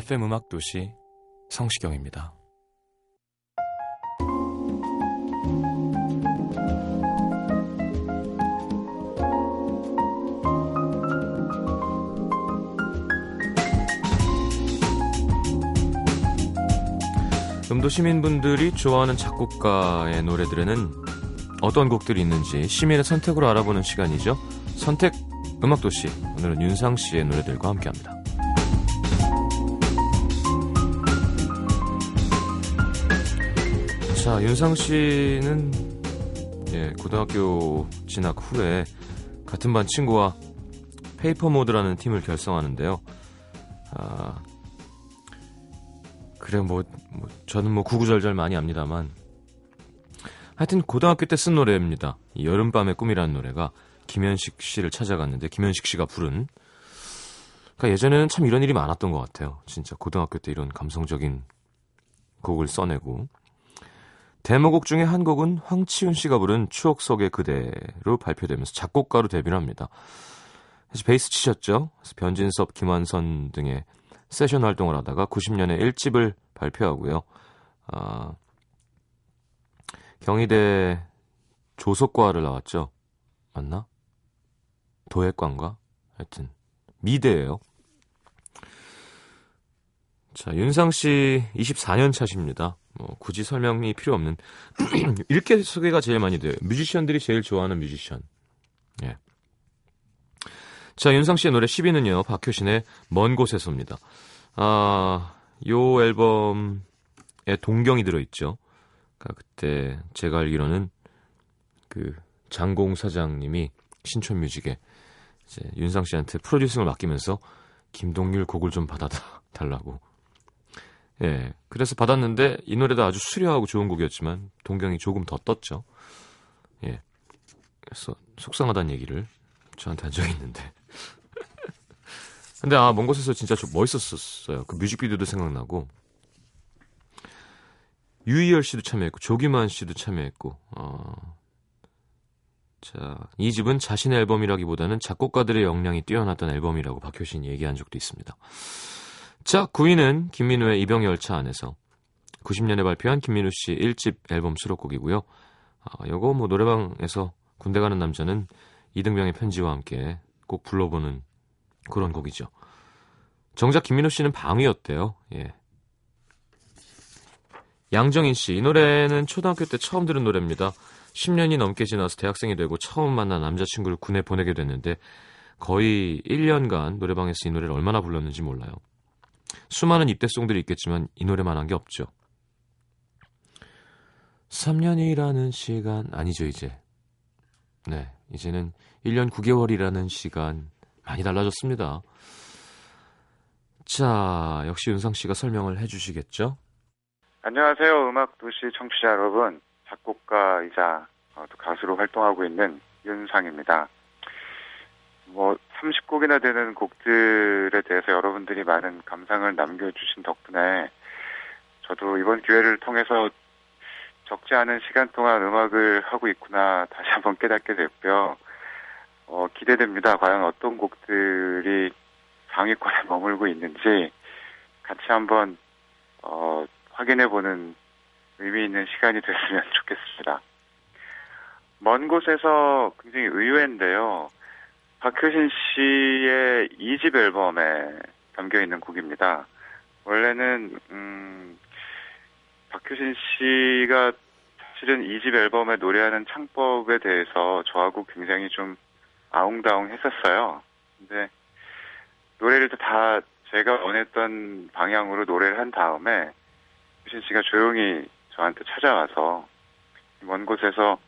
FM 음악 도시 성시경입니다. 음도 시민분들이 좋아하는 작곡가의 노래들에는 어떤 곡들이 있는지 시민의 선택으로 알아보는 시간이죠. 선택 음악도시 오늘은 윤상 씨의 노래들과 함께 합니다. 자, 윤상 씨는 예, 고등학교 진학 후에 같은 반 친구와 페이퍼 모드라는 팀을 결성하는데요. 아, 그래 뭐, 뭐 저는 뭐 구구절절 많이 압니다만 하여튼 고등학교 때 쓴 노래입니다. 이 여름밤의 꿈이라는 노래가 김현식 씨를 찾아갔는데 김현식 씨가 부른 그러니까 예전에는 참 이런 일이 많았던 것 같아요. 진짜 고등학교 때 이런 감성적인 곡을 써내고 데모곡 중에 한 곡은 황치훈 씨가 부른 추억 속의 그대로 발표되면서 작곡가로 데뷔를 합니다. 사실 베이스 치셨죠? 변진섭, 김완선 등의 세션 활동을 하다가 90년에 1집을 발표하고요. 아, 경희대 조속과를 나왔죠. 맞나? 도예과인가? 하여튼 미대예요. 자, 윤상 씨 24년 차십니다. 뭐 굳이 설명이 필요 없는 이렇게 소개가 제일 많이 돼요. 뮤지션들이 제일 좋아하는 뮤지션. 예. 자, 윤상 씨의 노래 10위는요. 박효신의 먼 곳에서입니다. 아, 요 앨범에 동경이 들어 있죠. 그러니까 그때 제가 알기로는 그 장공 사장님이 신촌 뮤직에 이제 윤상 씨한테 프로듀싱을 맡기면서 김동률 곡을 좀 받아 달라고 예. 그래서 받았는데 이 노래도 아주 수려하고 좋은 곡이었지만 동경이 조금 더 떴죠. 예. 그래서 속상하다는 얘기를 저한테 한 적이 있는데. 근데 아, 먼 곳에서 진짜 좀 멋있었어요. 그 뮤직비디오도 생각나고. 유희열 씨도 참여했고 조기만 씨도 참여했고. 어. 자, 이 집은 자신의 앨범이라기보다는 작곡가들의 역량이 뛰어났던 앨범이라고 박효신이 얘기한 적도 있습니다. 자, 9위는 김민우의 이병열차 안에서 90년에 발표한 김민우 씨 1집 앨범 수록곡이고요. 아, 요거 뭐 노래방에서 군대 가는 남자는 이등병의 편지와 함께 꼭 불러보는 그런 곡이죠. 정작 김민우 씨는 방위였대요. 예. 양정인 씨, 이 노래는 초등학교 때 처음 들은 노래입니다. 10년이 넘게 지나서 대학생이 되고 처음 만난 남자친구를 군에 보내게 됐는데 거의 1년간 노래방에서 이 노래를 얼마나 불렀는지 몰라요. 수많은 입대송들이 있겠지만 이 노래만 한 게 없죠. 3년이라는 시간 아니죠 이제. 네, 이제는 1년 9개월이라는 시간 많이 달라졌습니다. 자, 역시 윤상 씨가 설명을 해주시겠죠? 안녕하세요. 음악 도시 청취자 여러분. 작곡가이자 어, 또 가수로 활동하고 있는 윤상입니다. 뭐 30곡이나 되는 곡들에 대해서 여러분들이 많은 감상을 남겨주신 덕분에 저도 이번 기회를 통해서 적지 않은 시간 동안 음악을 하고 있구나 다시 한번 깨닫게 됐고요. 어, 기대됩니다. 과연 어떤 곡들이 상위권에 머물고 있는지 같이 한번 어, 확인해보는 의미 있는 시간이 됐으면 좋겠습니다. 먼 곳에서 굉장히 의외인데요. 박효신 씨의 2집 앨범에 담겨 있는 곡입니다. 원래는 음, 박효신 씨가 사실은 2집 앨범에 노래하는 창법에 대해서 저하고 굉장히 좀 아웅다웅 했었어요. 근데 노래를 다 제가 원했던 방향으로 노래를 한 다음에 유신 씨가 조용히 저한테 찾아와서 먼 곳에서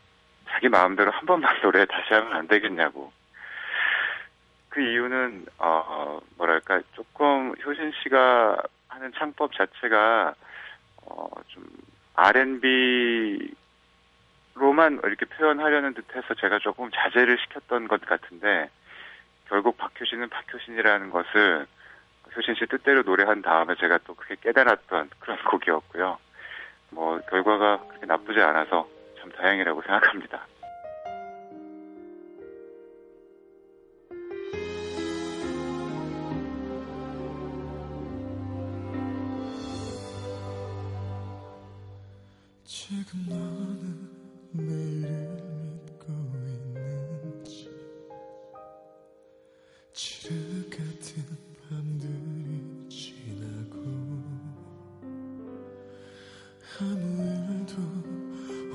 자기 마음대로 한 번만 노래 다시 하면 안 되겠냐고. 그 이유는 어 뭐랄까 조금 효신 씨가 하는 창법 자체가 어좀 R&B로만 이렇게 표현하려는 듯해서 제가 조금 자제를 시켰던 것 같은데 결국 박효신은 박효신이라는 것을 효신 씨 뜻대로 노래한 다음에 제가 또 그게 깨달았던 그런 곡이었고요. 뭐 결과가 그렇게 나쁘지 않아서 참 다행이라고 생각합니다.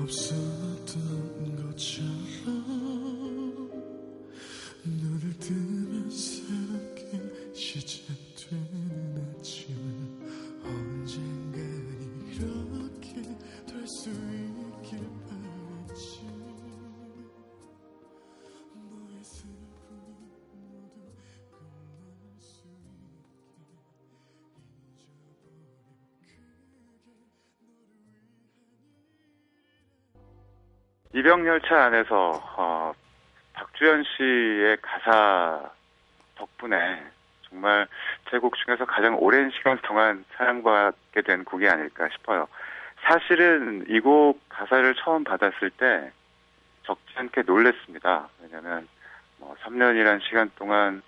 일 이병열차 안에서 어, 박주현 씨의 가사 덕분에 정말 제 곡 중에서 가장 오랜 시간 동안 사랑받게 된 곡이 아닐까 싶어요. 사실은 이 곡 가사를 처음 받았을 때 적지 않게 놀랬습니다. 왜냐면 뭐 3년이란 시간 동안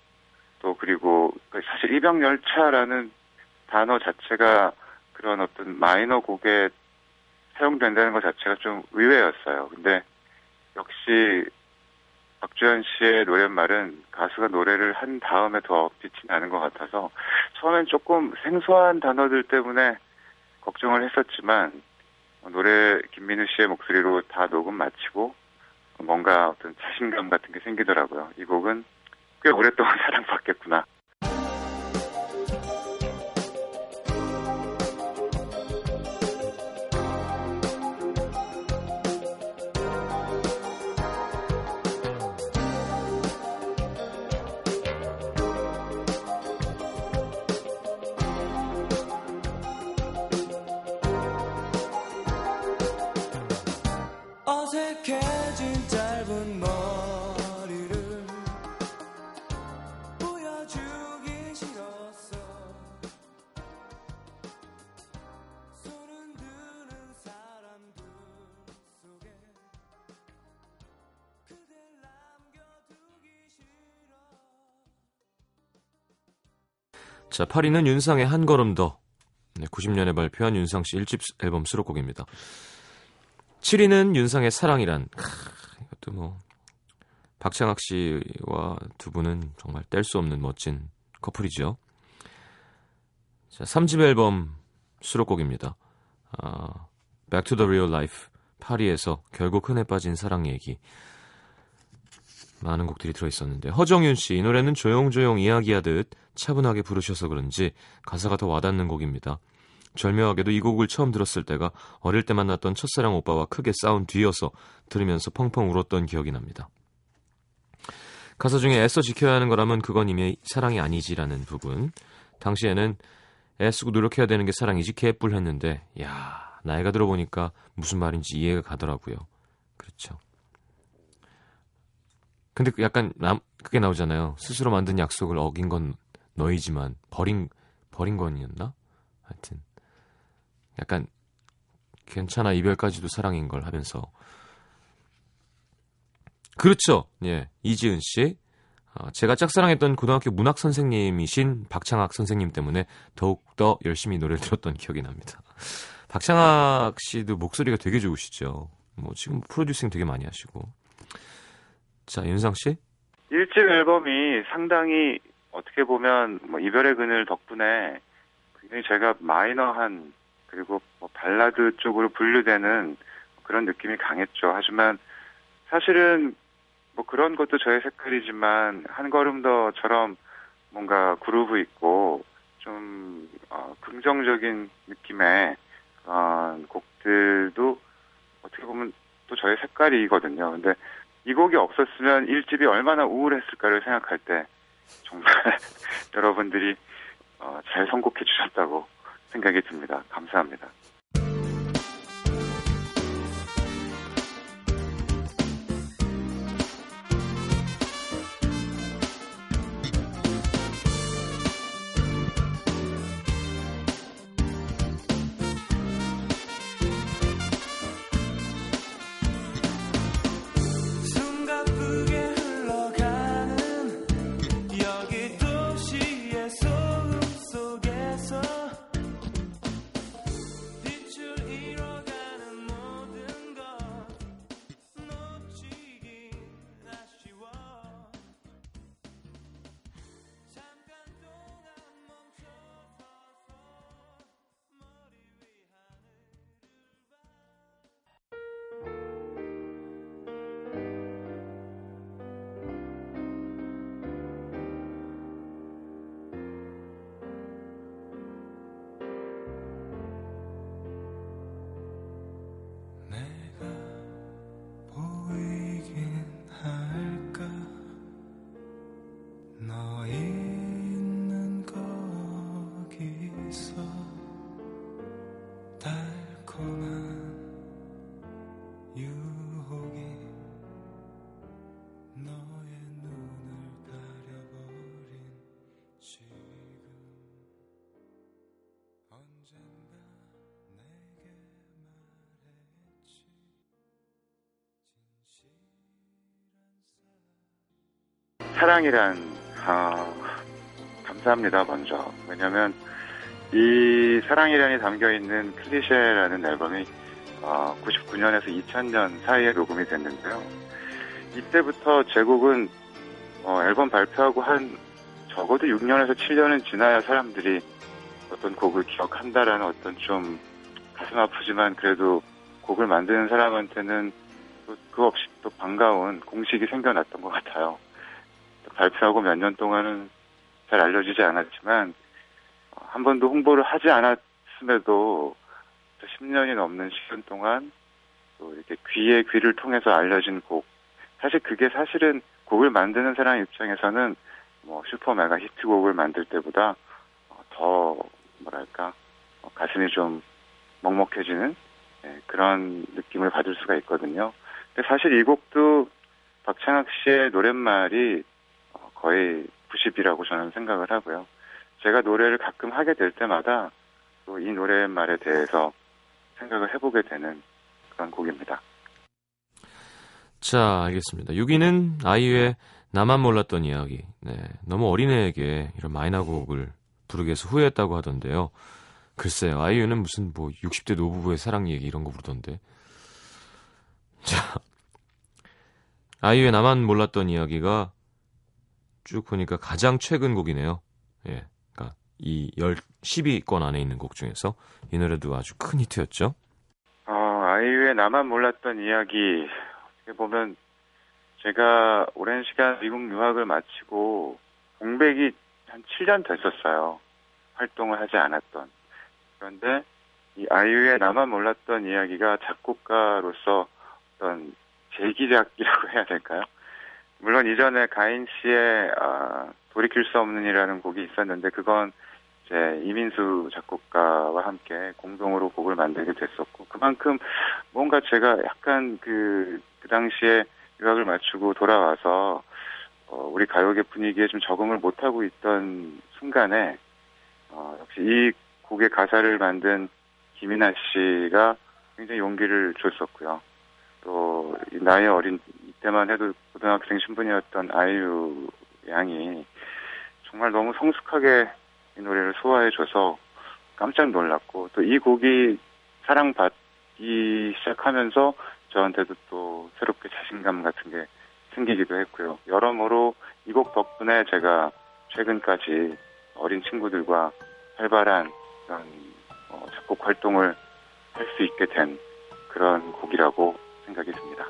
또 그리고 사실 이병열차라는 단어 자체가 그런 어떤 마이너 곡에 사용된다는 것 자체가 좀 의외였어요. 근데 역시 박주현 씨의 노랫말은 가수가 노래를 한 다음에 더 빛이 나는 것 같아서 처음엔 조금 생소한 단어들 때문에 걱정을 했었지만 노래 김민우 씨의 목소리로 다 녹음 마치고 뭔가 어떤 자신감 같은 게 생기더라고요. 이 곡은 꽤 오랫동안 사랑받겠구나. 어색해진 짧은 머리를 보여주기 싫었어 소름 드는 사람들 속에 그댈 남겨두기 싫어 자, 8위는 윤상의 한 걸음 더. 네, 90년에 발표한 윤상 씨 1집 앨범 수록곡입니다. 7위는 윤상의 사랑이란. 크, 이것도 뭐 박창학 씨와 두 분은 정말 뗄 수 없는 멋진 커플이죠. 자, 3집 앨범 수록곡입니다. 아, Back to the Real Life. 파리에서 결국 흔해 빠진 사랑 얘기. 많은 곡들이 들어있었는데 허정윤 씨 이 노래는 조용조용 이야기하듯 차분하게 부르셔서 그런지 가사가 더 와닿는 곡입니다. 절묘하게도 이 곡을 처음 들었을 때가 어릴 때 만났던 첫사랑 오빠와 크게 싸운 뒤여서 들으면서 펑펑 울었던 기억이 납니다. 가사 중에 애써 지켜야 하는 거라면 그건 이미 사랑이 아니지라는 부분. 당시에는 애쓰고 노력해야 되는 게 사랑이지 개뿔 했는데 야 나이가 들어보니까 무슨 말인지 이해가 가더라고요. 그렇죠. 근데 그 약간 남, 그게 나오잖아요. 스스로 만든 약속을 어긴 건 너희지만 버린 버린 건이었나? 하여튼 약간 괜찮아 이별까지도 사랑인 걸 하면서 그렇죠. 예, 이지은 씨. 어, 제가 짝사랑했던 고등학교 문학 선생님이신 박창학 선생님 때문에 더욱더 열심히 노래를 들었던 기억이 납니다. 박창학 씨도 목소리가 되게 좋으시죠. 뭐 지금 프로듀싱 되게 많이 하시고. 자, 윤상 씨. 1집 앨범이 상당히 어떻게 보면 뭐 이별의 그늘 덕분에 굉장히 제가 마이너한 그리고 뭐 발라드 쪽으로 분류되는 그런 느낌이 강했죠. 하지만 사실은 뭐 그런 것도 저의 색깔이지만 한 걸음 더처럼 뭔가 그루브 있고 좀 어, 긍정적인 느낌의 그런 곡들도 어떻게 보면 또 저의 색깔이거든요. 근데 이 곡이 없었으면 1집이 얼마나 우울했을까를 생각할 때 정말 여러분들이 어, 잘 선곡해 주셨다고 생각이 듭니다. 감사합니다. 사랑이란 아, 감사합니다 먼저 왜냐면 이 사랑이란이 담겨 있는 클리셰라는 앨범이 99년에서 2000년 사이에 녹음이 됐는데요. 이때부터 제 곡은 어, 앨범 발표하고 한 적어도 6년에서 7년은 지나야 사람들이 어떤 곡을 기억한다라는 어떤 좀 가슴 아프지만 그래도 곡을 만드는 사람한테는 또 그 없이 또 반가운 공식이 생겨났던 것 같아요. 발표하고 몇 년 동안은 잘 알려지지 않았지만 어, 한 번도 홍보를 하지 않았음에도 10년이 넘는 시간 동안 또 이렇게 귀에 귀를 통해서 알려진 곡 사실 그게 사실은 곡을 만드는 사람 입장에서는 뭐 슈퍼 메가 히트곡을 만들 때보다 어, 더 뭐랄까 어, 가슴이 좀 먹먹해지는 예, 그런 느낌을 받을 수가 있거든요. 근데 사실 이 곡도 박찬학 씨의 노랫말이 어, 거의 90이라고 저는 생각을 하고요. 제가 노래를 가끔 하게 될 때마다 또 이 노랫말에 대해서 생각을 해보게 되는 그런 곡입니다. 자, 알겠습니다. 6위는 아이유의 나만 몰랐던 이야기. 네, 너무 어린애에게 이런 마이너곡을 부르게 해서 후회했다고 하던데요. 글쎄요, 아이유는 무슨 뭐 60대 노부부의 사랑 얘기 이런 거 부르던데. 자, 아이유의 나만 몰랐던 이야기가 쭉 보니까 가장 최근 곡이네요. 예, 그러니까 이 10, 10위권 안에 있는 곡 중에서 이 노래도 아주 큰 히트였죠. 어, 아이유의 나만 몰랐던 이야기 어떻게 보면 제가 오랜 시간 미국 유학을 마치고 공백이 한 7년 됐었어요. 활동을 하지 않았던. 그런데 이 아이유의 나만 몰랐던 이야기가 작곡가로서 어떤 재기작이라고 해야 될까요? 물론 이전에 가인 씨의 아, 돌이킬 수 없는 이라는 곡이 있었는데 그건 이제 이민수 작곡가와 함께 공동으로 곡을 만들게 됐었고 그만큼 뭔가 제가 약간 그, 그 당시에 유학을 마치고 돌아와서 어, 우리 가요계 분위기에 좀 적응을 못하고 있던 순간에 어, 역시 이 곡의 가사를 만든 김이나 씨가 굉장히 용기를 줬었고요. 또이 나이 어린 이 때만 해도 고등학생 신분이었던 아이유 양이 정말 너무 성숙하게 이 노래를 소화해줘서 깜짝 놀랐고 또 이 곡이 사랑받기 시작하면서 저한테도 또 새롭게 자신감 같은 게 생기기도 했고요. 여러모로 이 곡 덕분에 제가 최근까지 어린 친구들과 활발한 그런 어, 작곡 활동을 할 수 있게 된 그런 곡이라고 생각이 듭니다.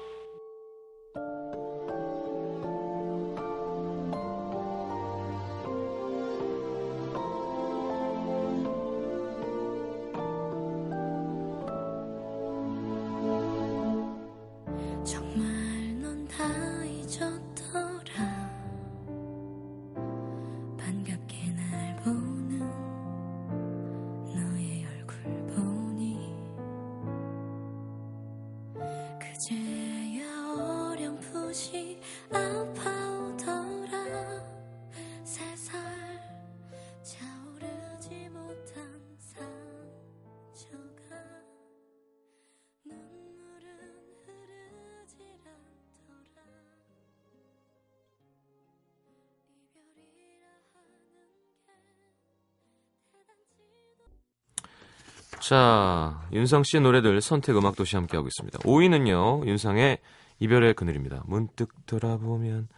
자, 윤상 씨의 노래들 선택 음악 도시 함께하고 있습니다. 5위는요, 윤상의 이별의 그늘입니다. 문득 돌아보면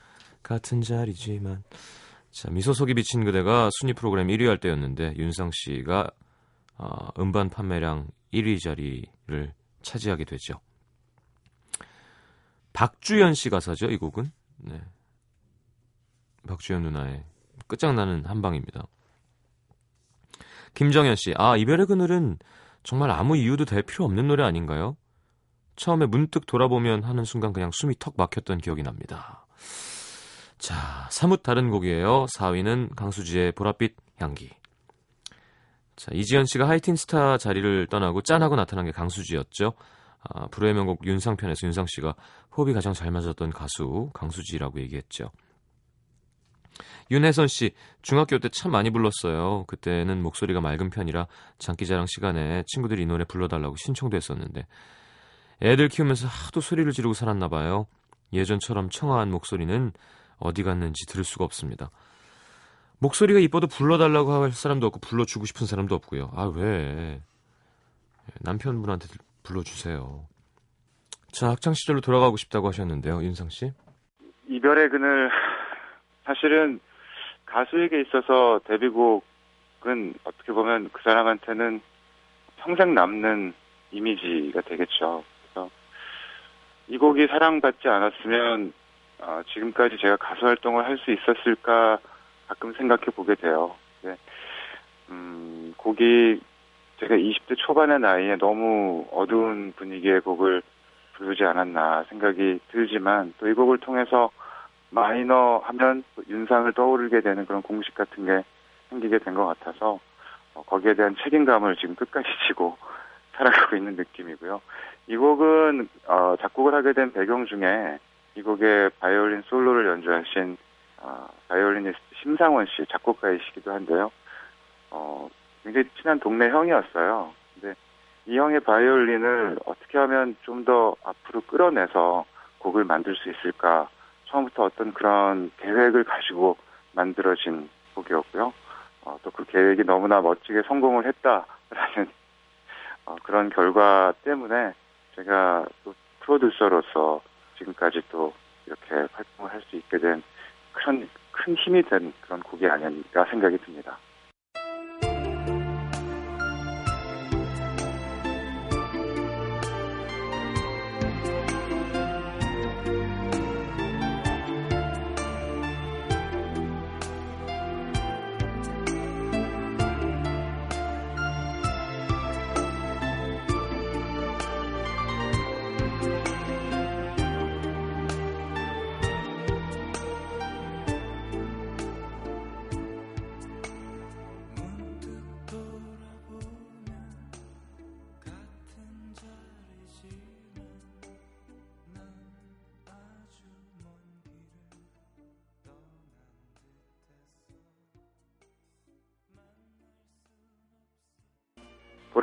같은 자리지만. 자, 미소 속이 비친 그대가 순위 프로그램 1위 할 때였는데, 윤상 씨가 어, 음반 판매량 1위 자리를 차지하게 되죠. 박주연 씨 가사죠, 이 곡은. 네. 박주연 누나의 끝장나는 한방입니다. 김정현 씨, 아, 이별의 그늘은 정말 아무 이유도 될 필요 없는 노래 아닌가요? 처음에 문득 돌아보면 하는 순간 그냥 숨이 턱 막혔던 기억이 납니다. 자, 사뭇 다른 곡이에요. 4위는 강수지의 보랏빛 향기. 자, 이지연 씨가 하이틴 스타 자리를 떠나고 짠하고 나타난 게 강수지였죠. 아, 불후의 명곡 윤상 편에서 윤상 씨가 호흡이 가장 잘 맞았던 가수 강수지라고 얘기했죠. 윤혜선 씨, 중학교 때 참 많이 불렀어요. 그때는 목소리가 맑은 편이라 장기자랑 시간에 친구들이 이 노래 불러달라고 신청도 했었는데 애들 키우면서 하도 소리를 지르고 살았나 봐요. 예전처럼 청아한 목소리는 어디 갔는지 들을 수가 없습니다. 목소리가 이뻐도 불러달라고 할 사람도 없고 불러주고 싶은 사람도 없고요. 아 왜? 남편분한테 불러주세요. 자 학창 시절로 돌아가고 싶다고 하셨는데요, 윤상 씨. 이별의 그늘 사실은 가수에게 있어서 데뷔곡은 어떻게 보면 그 사람한테는 평생 남는 이미지가 되겠죠. 그래서 이 곡이 사랑받지 않았으면 어, 지금까지 제가 가수 활동을 할 수 있었을까 가끔 생각해 보게 돼요. 네. 음, 곡이 제가 20대 초반의 나이에 너무 어두운 분위기의 곡을 부르지 않았나 생각이 들지만 또 이 곡을 통해서 마이너 하면 윤상을 떠오르게 되는 그런 공식 같은 게 생기게 된 것 같아서 어, 거기에 대한 책임감을 지금 끝까지 지고 살아가고 있는 느낌이고요. 이 곡은 어, 작곡을 하게 된 배경 중에 이 곡의 바이올린 솔로를 연주하신 어, 바이올리니스트 심상원 씨 작곡가이시기도 한데요. 어, 굉장히 친한 동네 형이었어요. 근데 이 형의 바이올린을 어떻게 하면 좀 더 앞으로 끌어내서 곡을 만들 수 있을까 처음부터 어떤 그런 계획을 가지고 만들어진 곡이었고요. 어, 또 그 계획이 너무나 멋지게 성공을 했다라는 어, 그런 결과 때문에 제가 또 프로듀서로서 지금까지 또 이렇게 활동을 할 수 있게 된 큰, 큰 힘이 된 그런 곡이 아닌가 생각이 듭니다.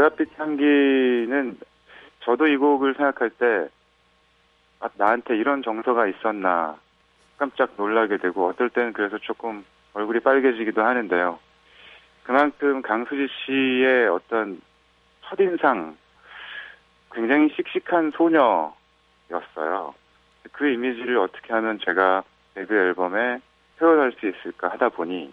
보랏빛 향기는 저도 이 곡을 생각할 때 아, 나한테 이런 정서가 있었나 깜짝 놀라게 되고 어떨 때는 그래서 조금 얼굴이 빨개지기도 하는데요. 그만큼 강수지 씨의 어떤 첫인상 굉장히 씩씩한 소녀였어요. 그 이미지를 어떻게 하면 제가 데뷔 앨범에 표현할 수 있을까 하다 보니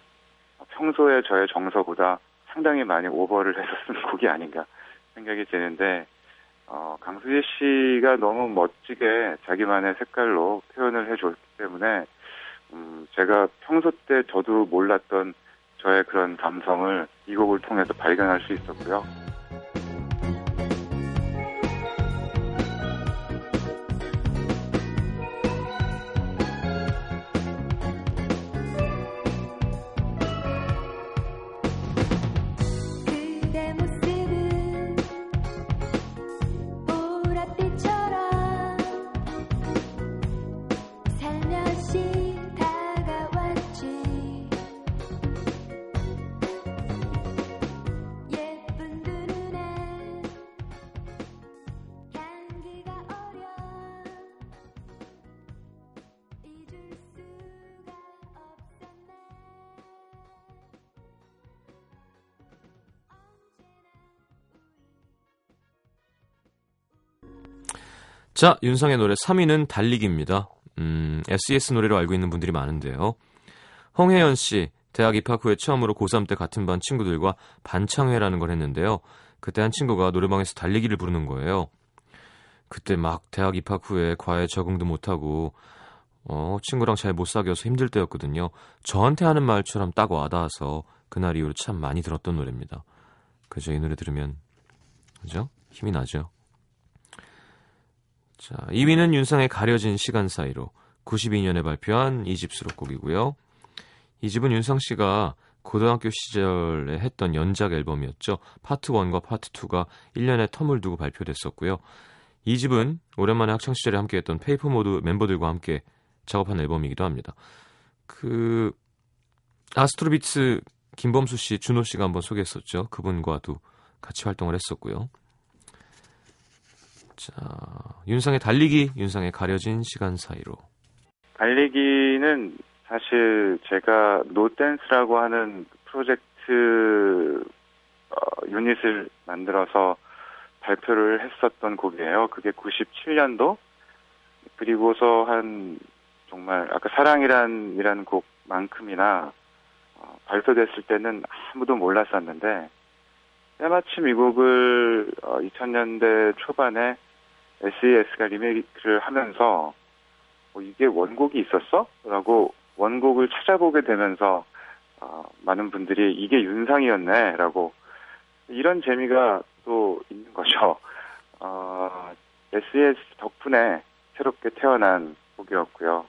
평소에 저의 정서보다 상당히 많이 오버를 해서 쓴 곡이 아닌가 생각이 드는데 어, 강수지 씨가 너무 멋지게 자기만의 색깔로 표현을 해줬기 때문에 음, 제가 평소 때 저도 몰랐던 저의 그런 감성을 이 곡을 통해서 발견할 수 있었고요. 자, 윤상의 노래 3위는 달리기입니다. 음, SES 노래로 알고 있는 분들이 많은데요. 홍혜연 씨, 대학 입학 후에 처음으로 고3 때 같은 반 친구들과 반창회라는 걸 했는데요. 그때 한 친구가 노래방에서 달리기를 부르는 거예요. 그때 막 대학 입학 후에 과외 적응도 못하고 어, 친구랑 잘 못 사귀어서 힘들 때였거든요. 저한테 하는 말처럼 딱 와닿아서 그날 이후로 참 많이 들었던 노래입니다. 그죠? 이 노래 들으면 그죠? 힘이 나죠. 자, 2위는 윤상의 가려진 시간 사이로 92년에 발표한 2집 수록곡이고요. 2집은 윤상 씨가 고등학교 시절에 했던 연작 앨범이었죠. 파트 1과 파트 2가 1년의 term을 두고 발표됐었고요. 2집은 오랜만에 학창 시절에 함께했던 페이퍼 모드 멤버들과 함께 작업한 앨범이기도 합니다. 그 아스트로비츠 김범수 씨, 준호 씨가 한번 소개했었죠. 그분과도 같이 활동을 했었고요. 자, 윤상의 달리기, 윤상의 가려진 시간 사이로. 달리기는 사실 제가 노댄스라고 하는 프로젝트 어, 유닛을 만들어서 발표를 했었던 곡이에요. 그게 97년도 그리고서 한 정말 아까 사랑이란 이라는 곡만큼이나 어, 발표됐을 때는 아무도 몰랐었는데 때마침 이 곡을 어, 2000년대 초반에 SES가 리메이크를 하면서 어, 이게 원곡이 있었어? 라고 원곡을 찾아보게 되면서 어, 많은 분들이 이게 윤상이었네 라고 이런 재미가 또 있는 거죠. 어, SES 덕분에 새롭게 태어난 곡이었고요.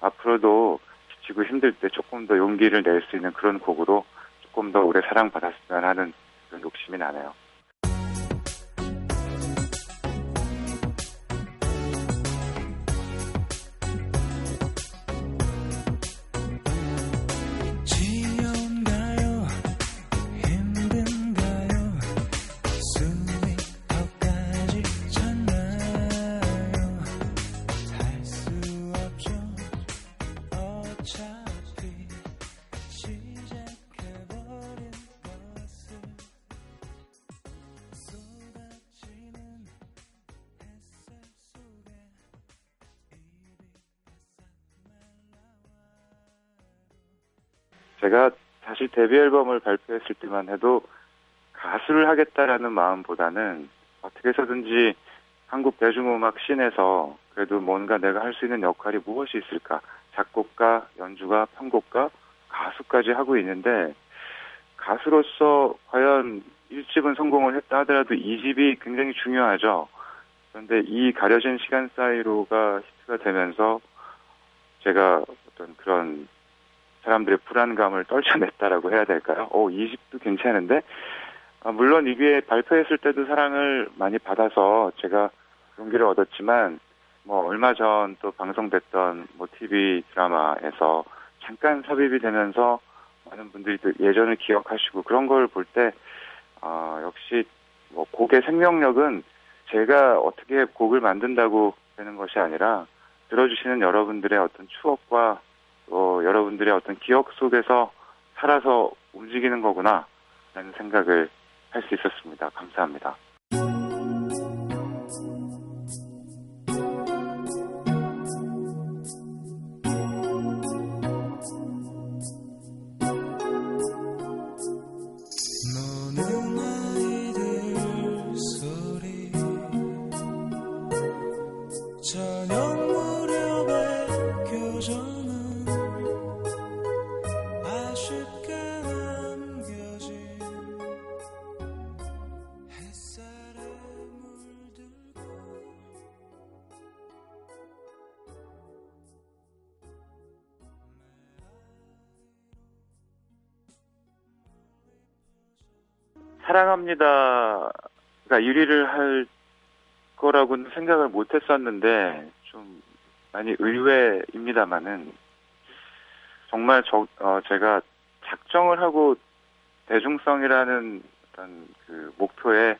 앞으로도 지치고 힘들 때 조금 더 용기를 낼 수 있는 그런 곡으로 조금 더 오래 사랑받았으면 하는 그런 욕심이 나네요. 제가 사실 데뷔 앨범을 발표했을 때만 해도 가수를 하겠다라는 마음보다는 어떻게 해서든지 한국 대중음악 scene에서 그래도 뭔가 내가 할 수 있는 역할이 무엇이 있을까? 작곡가, 연주가, 편곡가, 가수까지 하고 있는데 가수로서 과연 1집은 성공을 했다 하더라도 2집이 굉장히 중요하죠. 그런데 이 가려진 시간 사이로가 히트가 되면서 제가 어떤 그런 사람들의 불안감을 떨쳐냈다라고 해야 될까요? 오, 20도 괜찮은데? 아, 물론 이게 발표했을 때도 사랑을 많이 받아서 제가 용기를 얻었지만, 뭐, 얼마 전 또 방송됐던 뭐 TV 드라마에서 잠깐 삽입이 되면서 많은 분들이 또 예전을 기억하시고 그런 걸 볼 때, 아, 역시 뭐 곡의 생명력은 제가 어떻게 곡을 만든다고 되는 것이 아니라 들어주시는 여러분들의 어떤 추억과 또 여러분들의 어떤 기억 속에서 살아서 움직이는 거구나 라는 생각을 할 수 있었습니다. 감사합니다. 사랑합니다가 1위를 할 거라고는 생각을 못 했었는데 좀 많이 의외입니다만은 정말 저, 어, 제가 작정을 하고 대중성이라는 어떤 그 목표에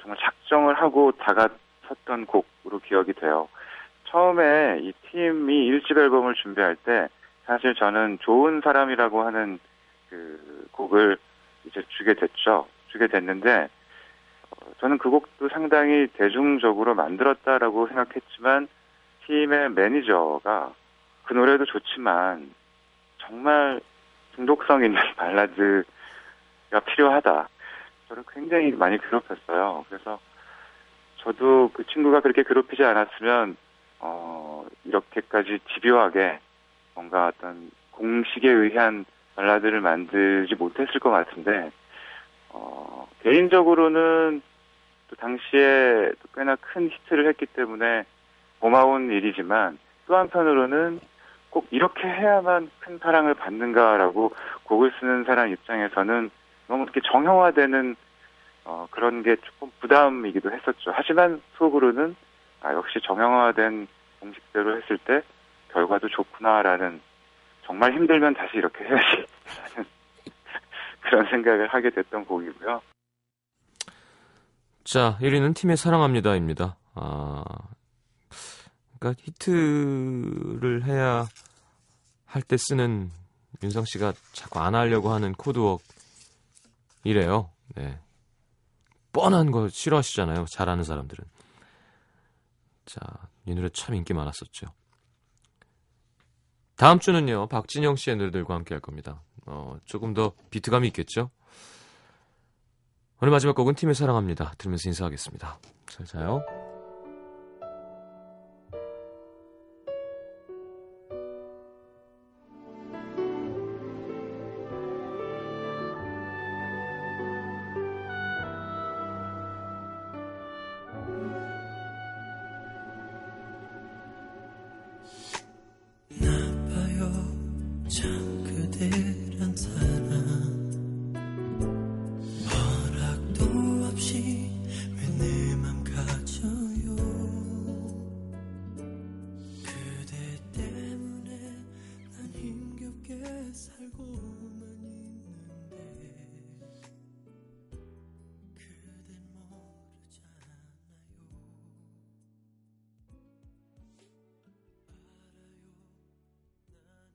정말 작정을 하고 다가섰던 곡으로 기억이 돼요. 처음에 이 팀이 1집 앨범을 준비할 때 사실 저는 좋은 사람이라고 하는 그 곡을 이제 주게 됐죠. 주게 됐는데 어, 저는 그 곡도 상당히 대중적으로 만들었다라고 생각했지만 팀의 매니저가 그 노래도 좋지만 정말 중독성 있는 발라드가 필요하다. 저를 굉장히 많이 괴롭혔어요. 그래서 저도 그 친구가 그렇게 괴롭히지 않았으면 어, 이렇게까지 집요하게 뭔가 어떤 공식에 의한 발라드를 만들지 못했을 것 같은데 어, 개인적으로는 또 당시에 또 꽤나 큰 히트를 했기 때문에 고마운 일이지만 또 한편으로는 꼭 이렇게 해야만 큰 사랑을 받는가라고 곡을 쓰는 사람 입장에서는 너무 이렇게 정형화되는 어, 그런 게 조금 부담이기도 했었죠. 하지만 속으로는 아, 역시 정형화된 공식대로 했을 때 결과도 좋구나라는 정말 힘들면 다시 이렇게 해야지 라는 그런 생각을 하게 됐던 곡이고요. 자, 1위는 팀의 사랑합니다입니다. 아, 그러니까 히트를 해야 할 때 쓰는 윤성 씨가 자꾸 안 하려고 하는 코드웍 이래요. 네. 뻔한 거 싫어하시잖아요. 잘하는 사람들은. 자, 이 노래 참 인기 많았었죠. 다음 주는요, 박진영 씨의 노래들과 함께 할 겁니다. 어, 조금 더 비트감이 있겠죠? 오늘 마지막 곡은 팀의 사랑합니다. 들으면서 인사하겠습니다. 잘 자요.